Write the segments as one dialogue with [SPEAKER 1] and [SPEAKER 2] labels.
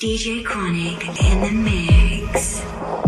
[SPEAKER 1] DJ Chronic in the mix.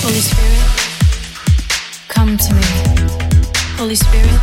[SPEAKER 2] Holy Spirit, come to me. Holy Spirit,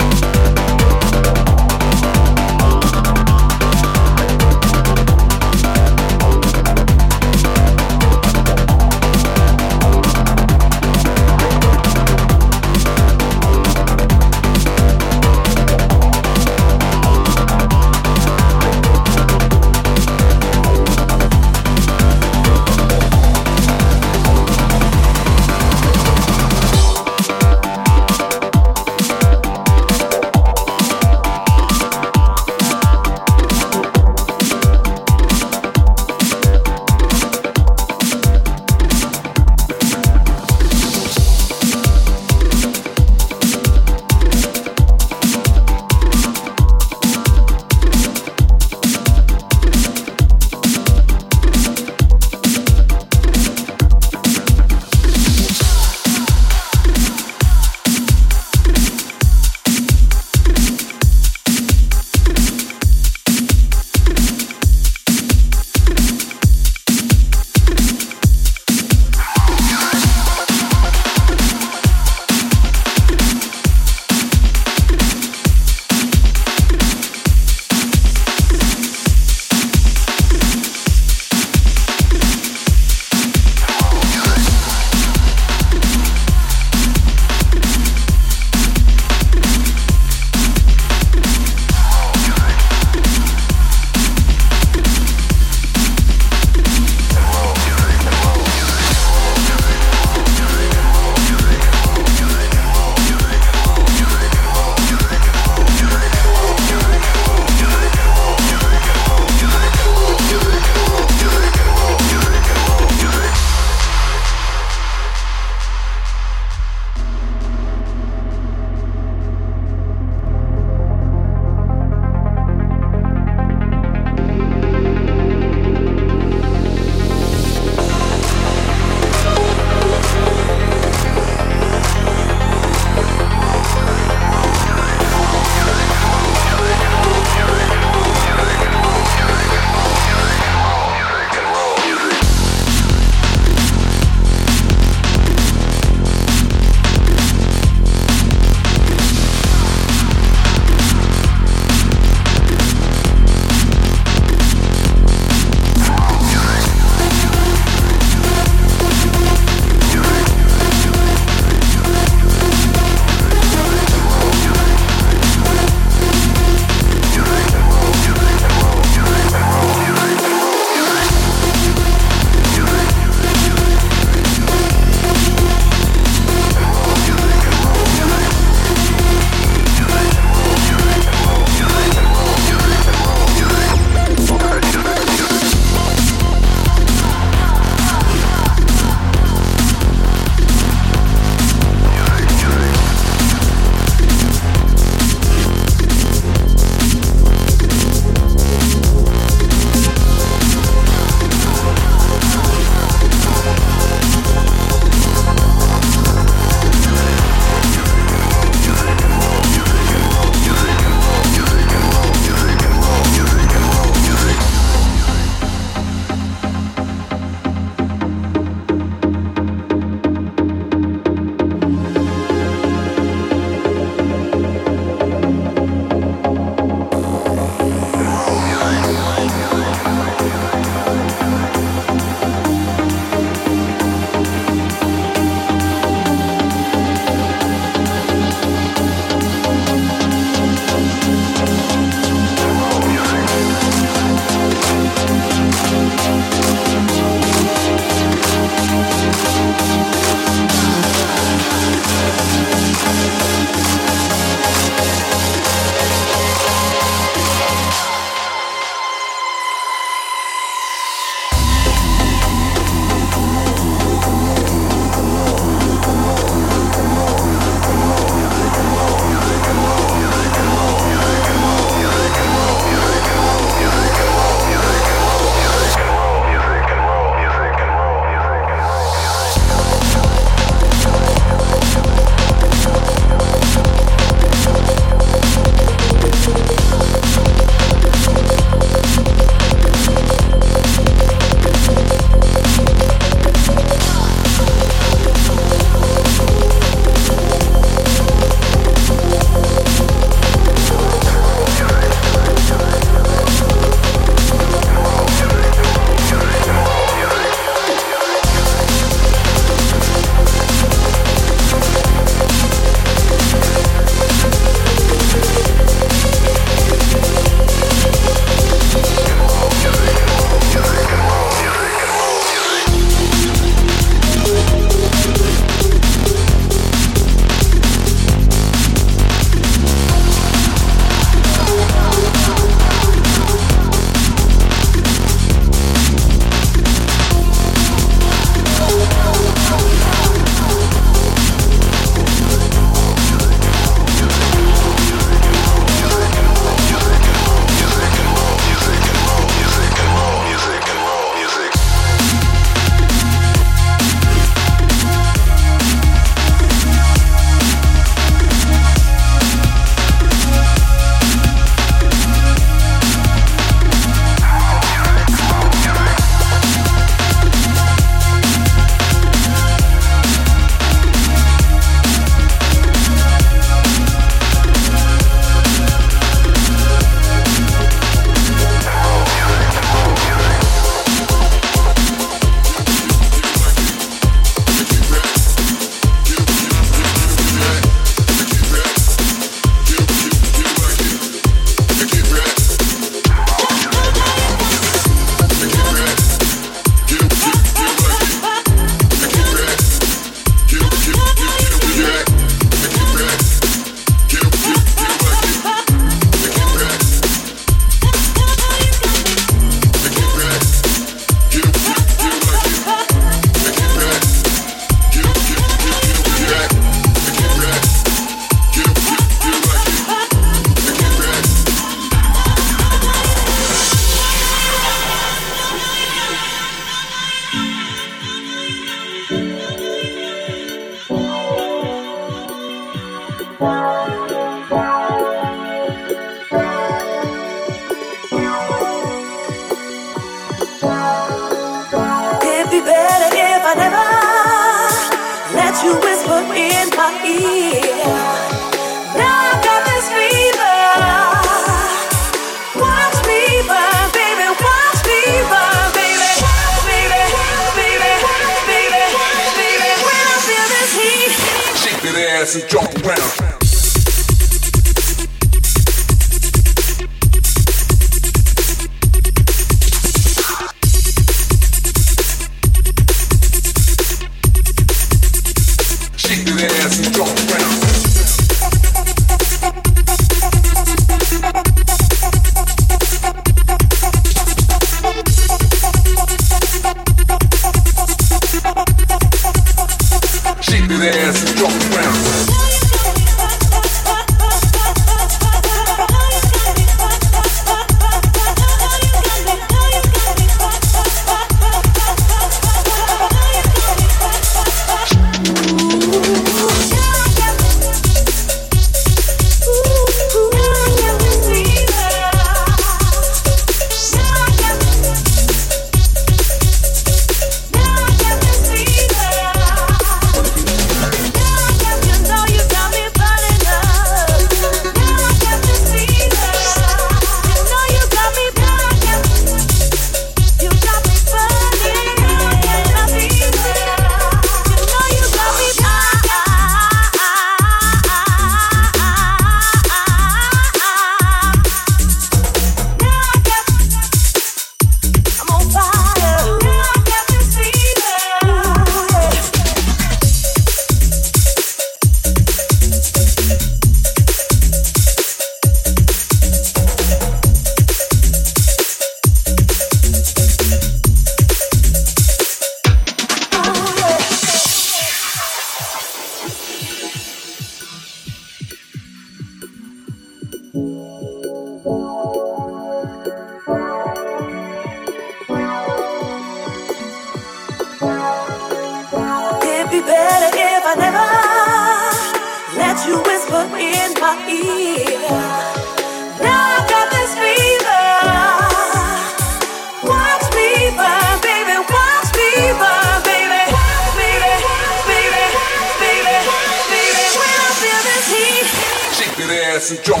[SPEAKER 2] So. and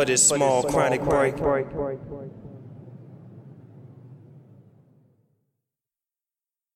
[SPEAKER 3] for this small chronic break?